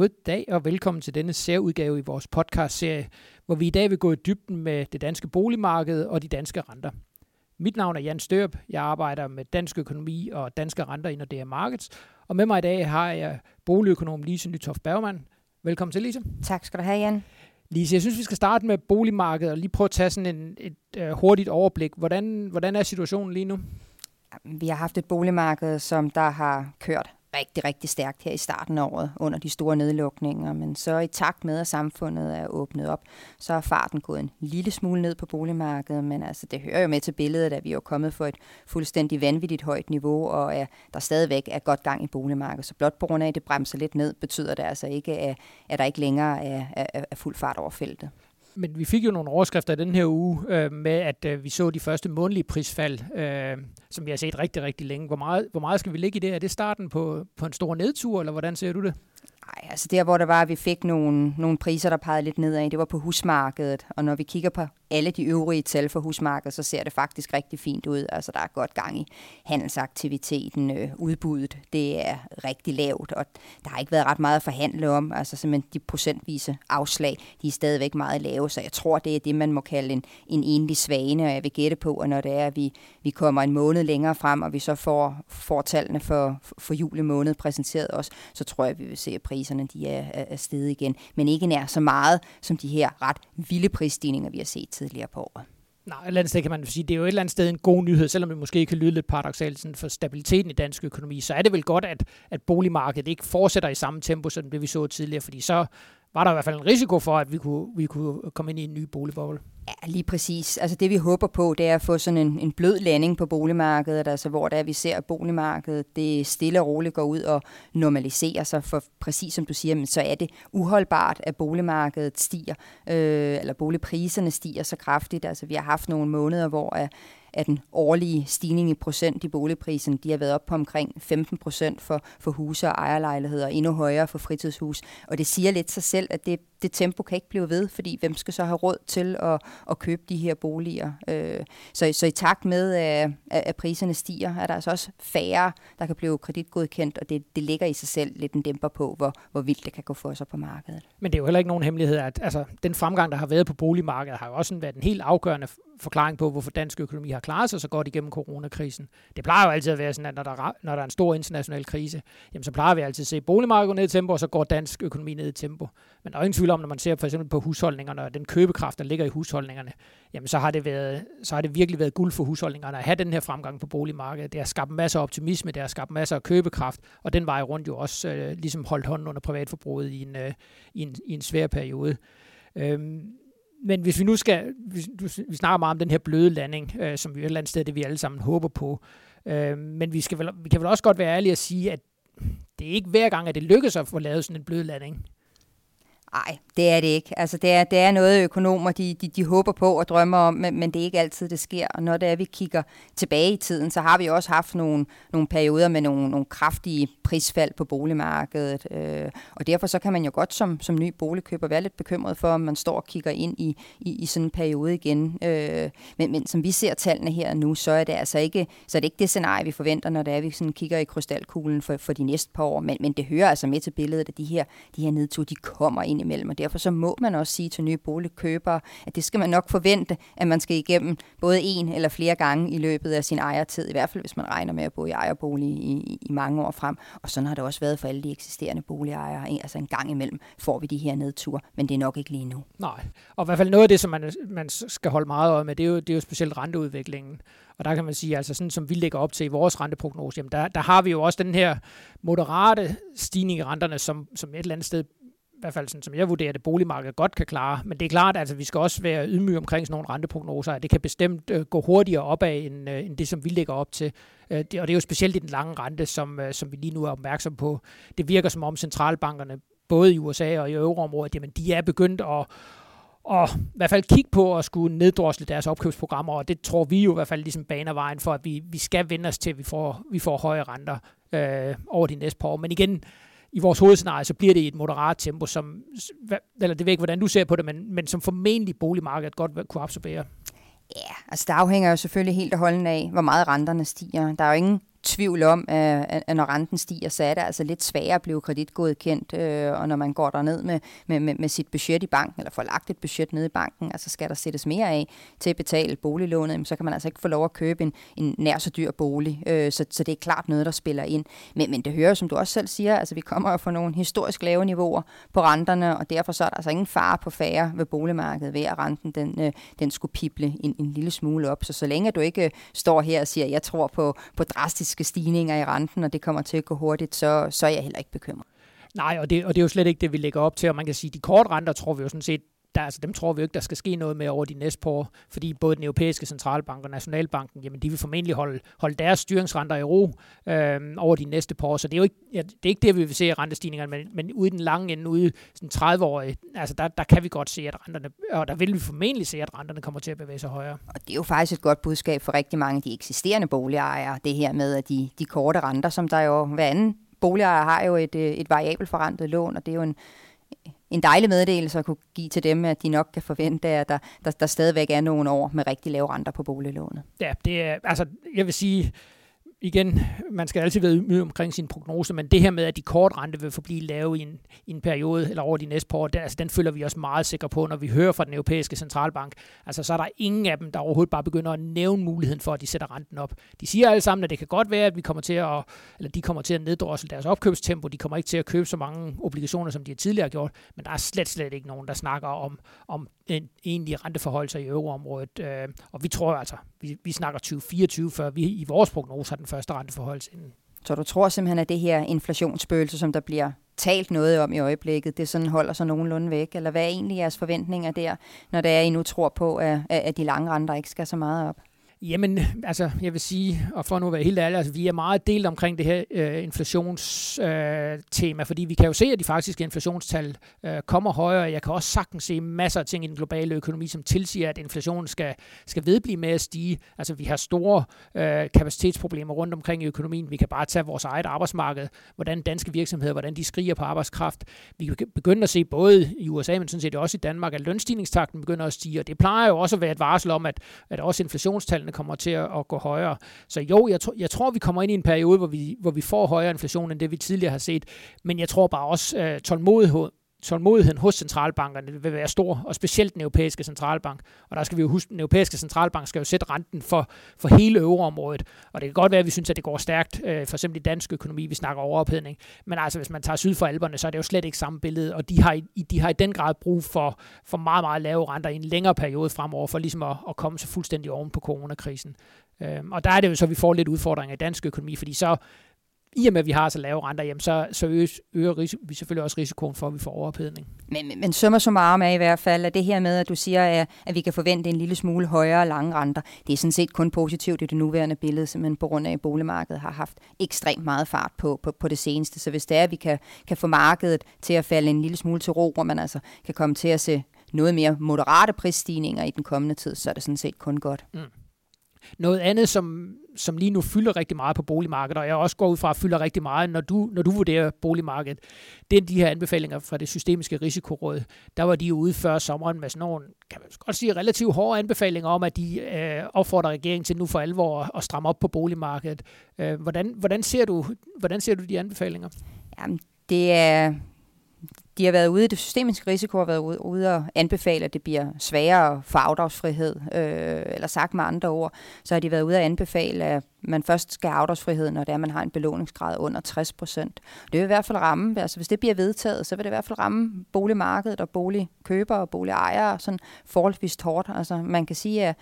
God dag og velkommen til denne særudgave i vores podcast-serie, hvor vi i dag vil gå i dybden med det danske boligmarked og de danske renter. Mit navn er Jan Størp. Jeg arbejder med dansk økonomi og danske renter i Nordea Markets. Og med mig i dag har jeg boligøkonom Lise Nytoft Bergmann. Velkommen til, Lise. Tak skal du have, Jan. Lise, jeg synes, vi skal starte med boligmarkedet og lige prøve at tage sådan en, et uh, hurtigt overblik. Hvordan, hvordan er situationen lige nu? Vi har haft et boligmarked, som der har kørt rigtig, rigtig stærkt her i starten af året under de store nedlukninger, men så i takt med, at samfundet er åbnet op, så er farten gået en lille smule ned på boligmarkedet, men altså det hører jo med til billedet, at vi er kommet for et fuldstændig vanvittigt højt niveau, og at der stadigvæk er godt gang i boligmarkedet. Så blot på grund af, at det bremser lidt ned, betyder det altså ikke, at, at der ikke længere er, er, er fuld fart over feltet. Men vi fik jo nogle overskrifter den her uge øh, med, at øh, vi så de første månedlige prisfald, øh, som vi har set rigtig, rigtig længe. Hvor meget, hvor meget skal vi ligge i det? Er det starten på, på en stor nedtur, eller hvordan ser du det? Altså der, hvor der var, at vi fik nogle, nogle priser, der pegede lidt nedad, det var på husmarkedet. Og når vi kigger på alle de øvrige tal for husmarkedet, så ser det faktisk rigtig fint ud. Altså der er godt gang i handelsaktiviteten, øh, udbuddet, det er rigtig lavt, og der har ikke været ret meget at forhandle om. Altså simpelthen de procentvise afslag, de er stadigvæk meget lave, så jeg tror, det er det, man må kalde en, en enlig svane, og jeg vil gætte på, at når det er, at vi, vi kommer en måned længere frem, og vi så får, får tallene for, for juli måned præsenteret også, så tror jeg, at vi vil se, at priserne de er, er steget igen, men ikke nær så meget som de her ret vilde prisstigninger, vi har set tidligere på året. Nej, et eller andet sted kan man sige, det er jo et eller andet sted en god nyhed, selvom det måske kan lyde lidt paradoxalt for stabiliteten i dansk økonomi, så er det vel godt, at, at boligmarkedet ikke fortsætter i samme tempo, som det vi så tidligere, fordi så var der i hvert fald en risiko for, at vi kunne, vi kunne komme ind i en ny boligboble. Ja, lige præcis. Altså det vi håber på, det er at få sådan en, en blød landing på boligmarkedet, altså hvor der vi ser, at boligmarkedet det stille og roligt går ud og normaliserer sig, for præcis som du siger, men så er det uholdbart, at boligmarkedet stiger, øh, eller boligpriserne stiger så kraftigt. Altså vi har haft nogle måneder, hvor at, af den årlige stigning i procent i boligprisen, de har været op på omkring 15 procent for, for huse og ejerlejligheder, og endnu højere for fritidshus. Og det siger lidt sig selv, at det, det tempo kan ikke blive ved, fordi hvem skal så have råd til at, at købe de her boliger? Øh, så, så i takt med, at, at priserne stiger, er der altså også færre, der kan blive kreditgodkendt, og det, det ligger i sig selv lidt en dæmper på, hvor, hvor vildt det kan gå for sig på markedet. Men det er jo heller ikke nogen hemmelighed, at altså, den fremgang, der har været på boligmarkedet, har jo også været en helt afgørende forklaring på, hvorfor dansk økonomi har klaret sig så godt igennem coronakrisen. Det plejer jo altid at være sådan, at når der, når der er en stor international krise, jamen så plejer vi altid at se boligmarkedet ned i tempo, og så går dansk økonomi ned i tempo. Men der er ingen tvivl om, når man ser for eksempel på husholdningerne og den købekraft, der ligger i husholdningerne, jamen så har det, været, så har det virkelig været guld for husholdningerne at have den her fremgang på boligmarkedet. Det har skabt masser af optimisme, det har skabt masser af købekraft, og den vej rundt jo også øh, ligesom holdt hånden under privatforbruget i en, øh, i en, i en svær periode. Øhm, men hvis vi nu skal, vi, vi snakker meget om den her bløde landing, øh, som vi et eller andet sted, det vi alle sammen håber på, øh, men vi, skal vel, vi kan vel også godt være ærlige og sige, at det er ikke hver gang, at det lykkes at få lavet sådan en blød landing. Nej, det er det ikke. Altså, det, er, det er noget, økonomer de, de, de håber på og drømmer om, men, men det er ikke altid, det sker. Og når det er, vi kigger tilbage i tiden, så har vi også haft nogle, nogle perioder med nogle, nogle kraftige prisfald på boligmarkedet. Øh, og derfor så kan man jo godt som, som ny boligkøber være lidt bekymret for, om man står og kigger ind i, i, i sådan en periode igen. Øh, men, men som vi ser tallene her nu, så er det altså ikke, så er det, ikke det scenarie, vi forventer, når det er, vi sådan kigger i krystalkuglen for, for de næste par år. Men, men det hører altså med til billedet, at de her, de her nedture, de kommer ind imellem. Og derfor så må man også sige til nye boligkøbere, at det skal man nok forvente, at man skal igennem både en eller flere gange i løbet af sin ejertid, i hvert fald hvis man regner med at bo i ejerbolig i, i, i mange år frem. Og sådan har det også været for alle de eksisterende boligejere. Altså en gang imellem får vi de her nedture, men det er nok ikke lige nu. Nej, og i hvert fald noget af det, som man, man skal holde meget øje med, det er, jo, det er jo specielt renteudviklingen. Og der kan man sige, altså sådan som vi lægger op til i vores renteprognose, jamen der, der har vi jo også den her moderate stigning i renterne, som, som et eller andet sted i hvert fald sådan, som jeg vurderer det, boligmarkedet godt kan klare. Men det er klart, at altså, vi skal også være ydmyge omkring sådan nogle renteprognoser, at det kan bestemt øh, gå hurtigere opad, end, øh, end det, som vi lægger op til. Øh, det, og det er jo specielt i den lange rente, som, øh, som vi lige nu er opmærksom på. Det virker som om centralbankerne, både i USA og i euroområdet, jamen de er begyndt at, og i hvert fald kigge på at skulle neddrosle deres opkøbsprogrammer, og det tror vi jo i hvert fald ligesom baner vejen for, at vi, vi skal vende os til, at vi får, vi får høje renter øh, over de næste par år. Men igen, i vores hovedscenarie, så bliver det i et moderat tempo, som, eller det ved ikke, hvordan du ser på det, men, men som formentlig boligmarkedet godt kunne absorbere. Ja, altså det afhænger jo selvfølgelig helt og holdende af, hvor meget renterne stiger. Der er jo ingen tvivl om, at, at når renten stiger, så er det altså lidt sværere at blive kreditgodkendt, øh, og når man går derned med, med, med, med sit budget i banken, eller får lagt et budget ned i banken, altså skal der sættes mere af til at betale boliglånet, så kan man altså ikke få lov at købe en, en nær så dyr bolig, øh, så, så det er klart noget, der spiller ind. Men, men det hører, som du også selv siger, altså vi kommer jo fra nogle historisk lave niveauer på renterne, og derfor så er der altså ingen fare på færre ved boligmarkedet ved, at renten den, øh, den skulle pible en, en lille smule op. Så så længe du ikke øh, står her og siger, at jeg tror på, på drastisk dramatiske stigninger i renten, og det kommer til at gå hurtigt, så, så er jeg heller ikke bekymret. Nej, og det, og det er jo slet ikke det, vi lægger op til, og man kan sige, at de korte renter tror vi jo sådan set, der, altså, dem tror vi ikke, der skal ske noget med over de næste par år, fordi både den europæiske centralbank og nationalbanken, jamen de vil formentlig holde, holde deres styringsrenter i ro øh, over de næste par år, så det er jo ikke, ja, det er ikke det, vi vil se i rentestigningerne, men, men ude i den lange ende, ude den 30 år, altså der, der kan vi godt se, at renterne, og der vil vi formentlig se, at renterne kommer til at bevæge sig højere. Og det er jo faktisk et godt budskab for rigtig mange af de eksisterende boligejere, det her med, at de, de korte renter, som der jo hver anden boligejer har jo et, øh, et variabelt forrentet lån, og det er jo en en dejlig meddelelse at kunne give til dem, at de nok kan forvente, at der, der, der stadigvæk er nogle år med rigtig lave renter på boliglånet. Ja, det er, altså, jeg vil sige, igen, man skal altid være ydmyg omkring sin prognose, men det her med, at de kortrente vil forblive lave i en, i en periode eller over de næste par år, der, altså, den føler vi os meget sikre på, når vi hører fra den europæiske centralbank. Altså, så er der ingen af dem, der overhovedet bare begynder at nævne muligheden for, at de sætter renten op. De siger alle sammen, at det kan godt være, at vi kommer til at, eller de kommer til at neddrosle deres opkøbstempo. De kommer ikke til at købe så mange obligationer, som de har tidligere gjort, men der er slet, slet ikke nogen, der snakker om, om en egentlig renteforhold i euroområdet. Øh, og vi tror altså, vi, vi snakker 2024, før vi i vores prognose har den første renteforhold inden. Så du tror simpelthen, at det her inflationsspøgelse, som der bliver talt noget om i øjeblikket, det sådan holder sig nogenlunde væk? Eller hvad er egentlig jeres forventninger der, når det er, I nu tror på, at, at de lange renter ikke skal så meget op? Jamen, altså, jeg vil sige, og for nu at være helt ærlig, altså, vi er meget delt omkring det her øh, inflationstema, øh, fordi vi kan jo se, at de faktiske inflationstal øh, kommer højere. Jeg kan også sagtens se masser af ting i den globale økonomi, som tilsiger, at inflationen skal, skal vedblive med at stige. Altså, vi har store øh, kapacitetsproblemer rundt omkring i økonomien. Vi kan bare tage vores eget arbejdsmarked, hvordan danske virksomheder, hvordan de skriger på arbejdskraft. Vi kan begynde at se både i USA, men sådan set også i Danmark, at lønstigningstakten begynder at stige, og det plejer jo også at være et varsel om, at, at også inflationstallene renterne kommer til at, at gå højere. Så jo, jeg, tro, jeg tror, vi kommer ind i en periode, hvor vi, hvor vi får højere inflation, end det vi tidligere har set. Men jeg tror bare også, at tålmodighed, tålmodigheden hos centralbankerne vil være stor, og specielt den europæiske centralbank. Og der skal vi jo huske, at den europæiske centralbank skal jo sætte renten for, for hele euroområdet. Og det kan godt være, at vi synes, at det går stærkt, øh, for eksempel i dansk økonomi, vi snakker overophedning. Men altså, hvis man tager syd for alberne, så er det jo slet ikke samme billede, og de har, i, de har i den grad brug for, for meget, meget lave renter i en længere periode fremover, for ligesom at, at komme så fuldstændig oven på coronakrisen. Øhm, og der er det jo så, at vi får lidt udfordringer i dansk økonomi, fordi så i og med, at vi har så lave renter, jamen så, så øges, øger vi selvfølgelig også risikoen for, at vi får overophedning. Men, men, men summa summarum er i hvert fald, at det her med, at du siger, at, at vi kan forvente en lille smule højere lange renter, det er sådan set kun positivt i det nuværende billede, simpelthen på grund af, at boligmarkedet har haft ekstremt meget fart på, på, på det seneste. Så hvis det er, at vi kan, kan få markedet til at falde en lille smule til ro, hvor man altså kan komme til at se noget mere moderate prisstigninger i den kommende tid, så er det sådan set kun godt. Mm. Noget andet, som, som lige nu fylder rigtig meget på boligmarkedet, og jeg også går ud fra at fylder rigtig meget, når du, når du vurderer boligmarkedet, det er de her anbefalinger fra det systemiske risikoråd. Der var de jo ude før sommeren med sådan nogle, kan man godt sige, relativt hårde anbefalinger om, at de øh, opfordrer regeringen til nu for alvor at stramme op på boligmarkedet. Øh, hvordan, hvordan, ser du, hvordan ser du de anbefalinger? Jamen, det er, de har været ude, det systemiske risiko har været ude, ude og anbefale, at det bliver sværere for afdragsfrihed, øh, eller sagt med andre ord, så har de været ude og anbefale, at man først skal have afdragsfrihed, når det er, at man har en belåningsgrad under 60 procent. Det vil i hvert fald ramme, altså hvis det bliver vedtaget, så vil det i hvert fald ramme boligmarkedet og boligkøbere og boligejere sådan forholdsvis hårdt. Altså man kan sige, at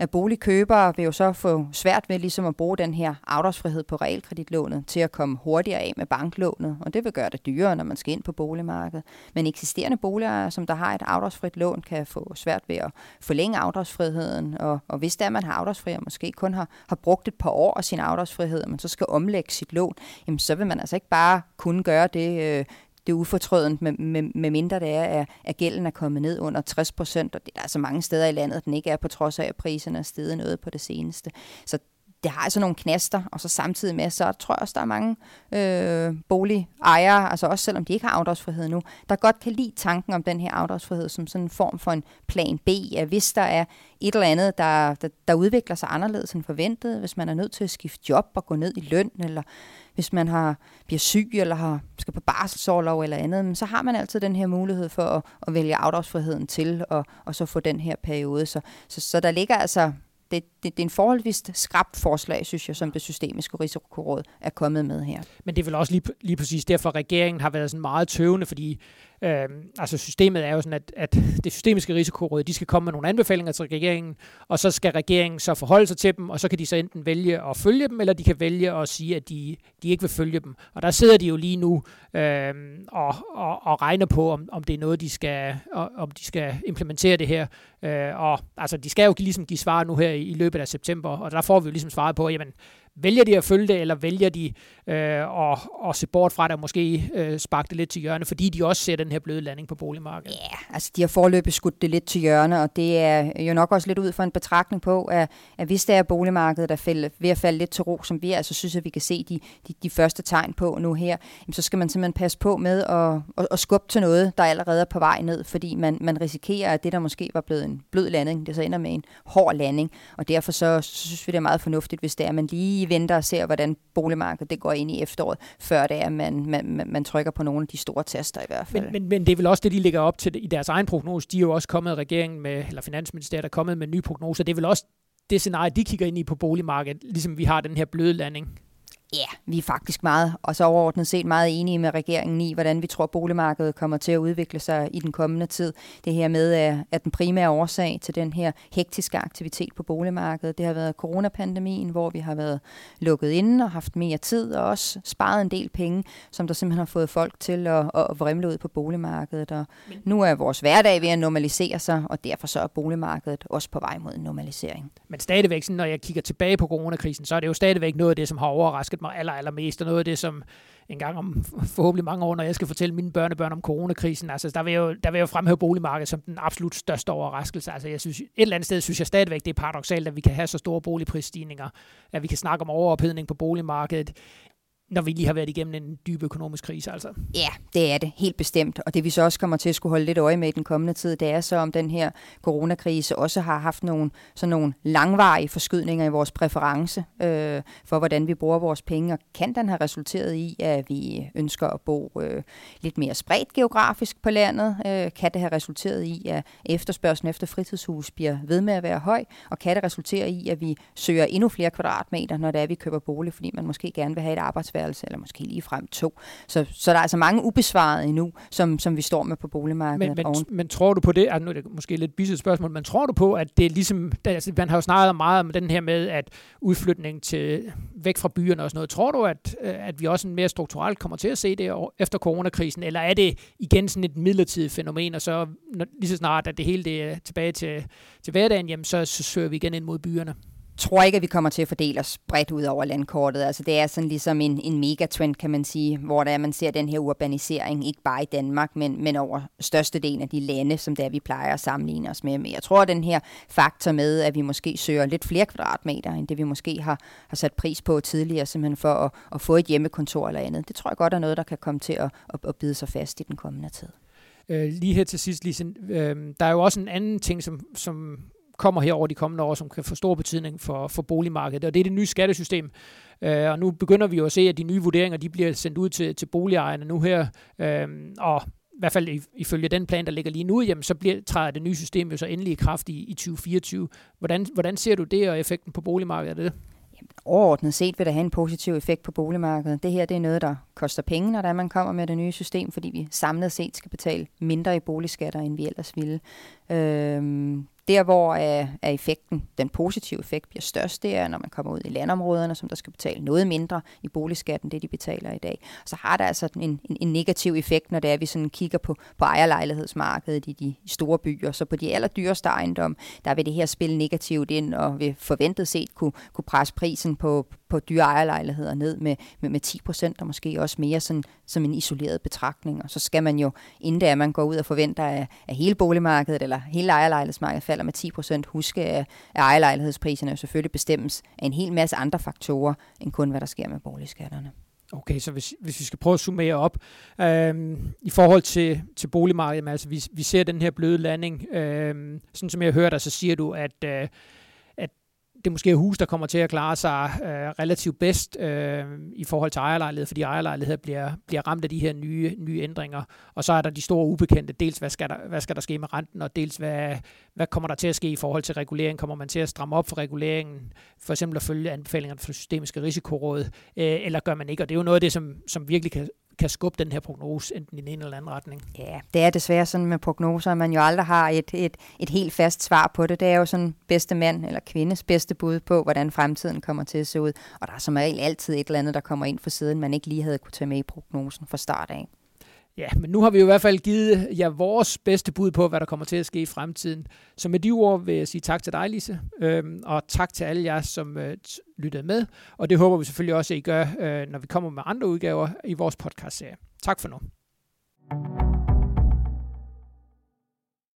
at boligkøbere vil jo så få svært ved ligesom at bruge den her afdragsfrihed på realkreditlånet til at komme hurtigere af med banklånet, og det vil gøre det dyrere, når man skal ind på boligmarkedet. Men eksisterende boligejere, som der har et afdragsfrit lån, kan få svært ved at forlænge afdragsfriheden, og, og hvis der man har afdragsfri, og måske kun har, har brugt et par år af sin afdragsfrihed, men så skal omlægge sit lån, jamen så vil man altså ikke bare kunne gøre det, øh, det er ufortrødent, med, med, med mindre det er, at, at gælden er kommet ned under 60 procent, og det er altså mange steder i landet, at den ikke er, på trods af, at priserne er steget noget på det seneste. Så det har altså nogle knaster, og så samtidig med, så tror jeg også, der er mange øh, boligejere, altså også selvom de ikke har afdragsfrihed nu, der godt kan lide tanken om den her afdragsfrihed som sådan en form for en plan B, at hvis der er et eller andet, der, der, der udvikler sig anderledes end forventet, hvis man er nødt til at skifte job og gå ned i løn, eller hvis man har, bliver syg eller har, skal på barselsårlov eller andet, så har man altid den her mulighed for at, at vælge afdragsfriheden til, og, og så få den her periode. Så, så, så der ligger altså det, det, det er en forholdsvis skrabt forslag, synes jeg, som det systemiske risikoråd er kommet med her. Men det er vel også lige, lige præcis derfor, regeringen har været sådan meget tøvende, fordi øh, altså systemet er jo sådan, at, at det systemiske risikoråd, de skal komme med nogle anbefalinger til regeringen, og så skal regeringen så forholde sig til dem, og så kan de så enten vælge at følge dem, eller de kan vælge at sige, at de, de ikke vil følge dem. Og der sidder de jo lige nu øh, og, og, og regner på, om, om det er noget, de skal, om de skal implementere det her. Øh, og altså, de skal jo ligesom give svar nu her i, i løbet af september, og der får vi jo ligesom svaret på, jamen, vælger de at følge det, eller vælger de øh, at, at se bort fra det, og måske øh, sparke det lidt til hjørne, fordi de også ser den her bløde landing på boligmarkedet? Ja, yeah, altså de har forløbet skudt det lidt til hjørne, og det er jo nok også lidt ud for en betragtning på, at, at hvis det er boligmarkedet, der er ved at falde lidt til ro, som vi altså synes, at vi kan se de, de, de første tegn på nu her, jamen, så skal man simpelthen passe på med at, at, at skubbe til noget, der allerede er på vej ned, fordi man, man risikerer, at det, der måske var blevet en blød landing, det så ender med en hård landing, og derfor så, så synes vi, det er meget fornuftigt, hvis det er, at man lige venter og ser, hvordan boligmarkedet det går ind i efteråret, før det er, at man, man, man trykker på nogle af de store taster i hvert fald. Men, men, men det er vel også det, de ligger op til i deres egen prognose. De er jo også kommet, regeringen med, eller Finansministeriet er kommet med nye prognoser. Det er vel også det scenarie, de kigger ind i på boligmarkedet, ligesom vi har den her bløde landing. Ja, vi er faktisk meget, og så overordnet set meget enige med regeringen i, hvordan vi tror, boligmarkedet kommer til at udvikle sig i den kommende tid. Det her med, at den primære årsag til den her hektiske aktivitet på boligmarkedet, det har været coronapandemien, hvor vi har været lukket inde og haft mere tid, og også sparet en del penge, som der simpelthen har fået folk til at, at vrimle ud på boligmarkedet. Og nu er vores hverdag ved at normalisere sig, og derfor så er boligmarkedet også på vej mod en normalisering. Men stadigvæk, når jeg kigger tilbage på coronakrisen, så er det jo stadigvæk noget af det, som har overrasket mig aller, allermest, og noget af det, som en gang om forhåbentlig mange år, når jeg skal fortælle mine børnebørn om coronakrisen, altså der vil jeg jo, der vil jeg jo fremhæve boligmarkedet som den absolut største overraskelse. Altså jeg synes, et eller andet sted synes jeg stadigvæk, det er paradoxalt, at vi kan have så store boligprisstigninger, at vi kan snakke om overophedning på boligmarkedet når vi lige har været igennem en dyb økonomisk krise, altså. Ja, det er det, helt bestemt. Og det vi så også kommer til at skulle holde lidt øje med i den kommende tid, det er så, om den her coronakrise også har haft nogle, sådan nogle langvarige forskydninger i vores præference øh, for, hvordan vi bruger vores penge. Og kan den have resulteret i, at vi ønsker at bo øh, lidt mere spredt geografisk på landet? Øh, kan det have resulteret i, at efterspørgselen efter fritidshus bliver ved med at være høj? Og kan det resultere i, at vi søger endnu flere kvadratmeter, når det er, vi køber bolig, fordi man måske gerne vil have et arbejdsværelse værelse, eller måske lige frem to. Så, så der er altså mange ubesvarede endnu, som, som vi står med på boligmarkedet. Men, men, men tror du på det, altså nu er det måske lidt bisset spørgsmål, men tror du på, at det er ligesom, altså, man har jo snakket meget om den her med, at udflytning til, væk fra byerne og sådan noget, tror du, at, at vi også mere strukturelt kommer til at se det efter coronakrisen, eller er det igen sådan et midlertidigt fænomen, og så når, lige så snart, at det hele det er tilbage til, til hverdagen, jamen, så, så søger vi igen ind mod byerne? Tror ikke, at vi kommer til at fordele os bredt ud over landkortet. Altså, det er sådan ligesom en, en megatrend, kan man sige, hvor der er, man ser den her urbanisering, ikke bare i Danmark, men, men over størstedelen af de lande, som der vi plejer at sammenligne os med. Men jeg tror, at den her faktor med, at vi måske søger lidt flere kvadratmeter, end det vi måske har, har sat pris på tidligere, simpelthen for at, at få et hjemmekontor eller andet, det tror jeg godt er noget, der kan komme til at, at, at bide sig fast i den kommende tid. Øh, lige her til sidst, Lise, øh, der er jo også en anden ting, som, som kommer her over de kommende år, som kan få stor betydning for, for boligmarkedet, og det er det nye skattesystem. Øh, og nu begynder vi jo at se, at de nye vurderinger de bliver sendt ud til, til boligejerne nu her, øh, og i hvert fald ifølge den plan, der ligger lige nu, jamen, så bliver, træder det nye system jo så endelig i kraft i, i 2024. Hvordan, hvordan ser du det og effekten på boligmarkedet Er det? overordnet set vil det have en positiv effekt på boligmarkedet. Det her det er noget, der koster penge, når man kommer med det nye system, fordi vi samlet set skal betale mindre i boligskatter, end vi ellers ville. Øhm, der, hvor er, er effekten, den positive effekt bliver størst, det er, når man kommer ud i landområderne, som der skal betale noget mindre i boligskatten, det de betaler i dag. Så har der altså en, en, en negativ effekt, når det er, at vi sådan kigger på, på ejerlejlighedsmarkedet i de store byer. Så på de allerdyreste ejendomme, der vil det her spille negativt ind, og vil forventet set kunne, kunne presse prisen på, på dyre ejerlejligheder ned med, med, med 10 procent, og måske også mere sådan, som en isoleret betragtning. Og så skal man jo, inden det er, man går ud og forventer, at, at hele boligmarkedet eller hele ejerlejlighedsmarkedet falder falder med 10%. Husk, at ejerlejlighedspriserne selvfølgelig bestemmes af en hel masse andre faktorer, end kun hvad der sker med boligskatterne. Okay, så hvis, hvis vi skal prøve at summere op, øh, i forhold til, til boligmarkedet, altså vi, vi ser den her bløde landing, øh, sådan som jeg hører dig, så siger du, at øh, det måske er hus, der kommer til at klare sig øh, relativt bedst øh, i forhold til ejerlejlighed, fordi ejerlejlighed bliver, bliver ramt af de her nye, nye ændringer. Og så er der de store ubekendte, dels hvad skal der, hvad skal der ske med renten, og dels hvad, hvad kommer der til at ske i forhold til regulering. Kommer man til at stramme op for reguleringen, for eksempel at følge anbefalingerne fra systemiske risikoråd, øh, eller gør man ikke? Og det er jo noget af det, som, som virkelig kan, kan skubbe den her prognose enten i den ene eller anden retning. Ja, det er desværre sådan med prognoser, at man jo aldrig har et, et, et helt fast svar på det. Det er jo sådan bedste mand eller kvindes bedste bud på, hvordan fremtiden kommer til at se ud. Og der er som regel altid et eller andet, der kommer ind for siden, man ikke lige havde kunne tage med i prognosen fra start af. Ja, men nu har vi jo i hvert fald givet jer vores bedste bud på, hvad der kommer til at ske i fremtiden. Så med de ord vil jeg sige tak til dig, Lise, øhm, og tak til alle jer, som øh, lyttede med. Og det håber vi selvfølgelig også, at I gør, øh, når vi kommer med andre udgaver i vores podcastserie. Tak for nu.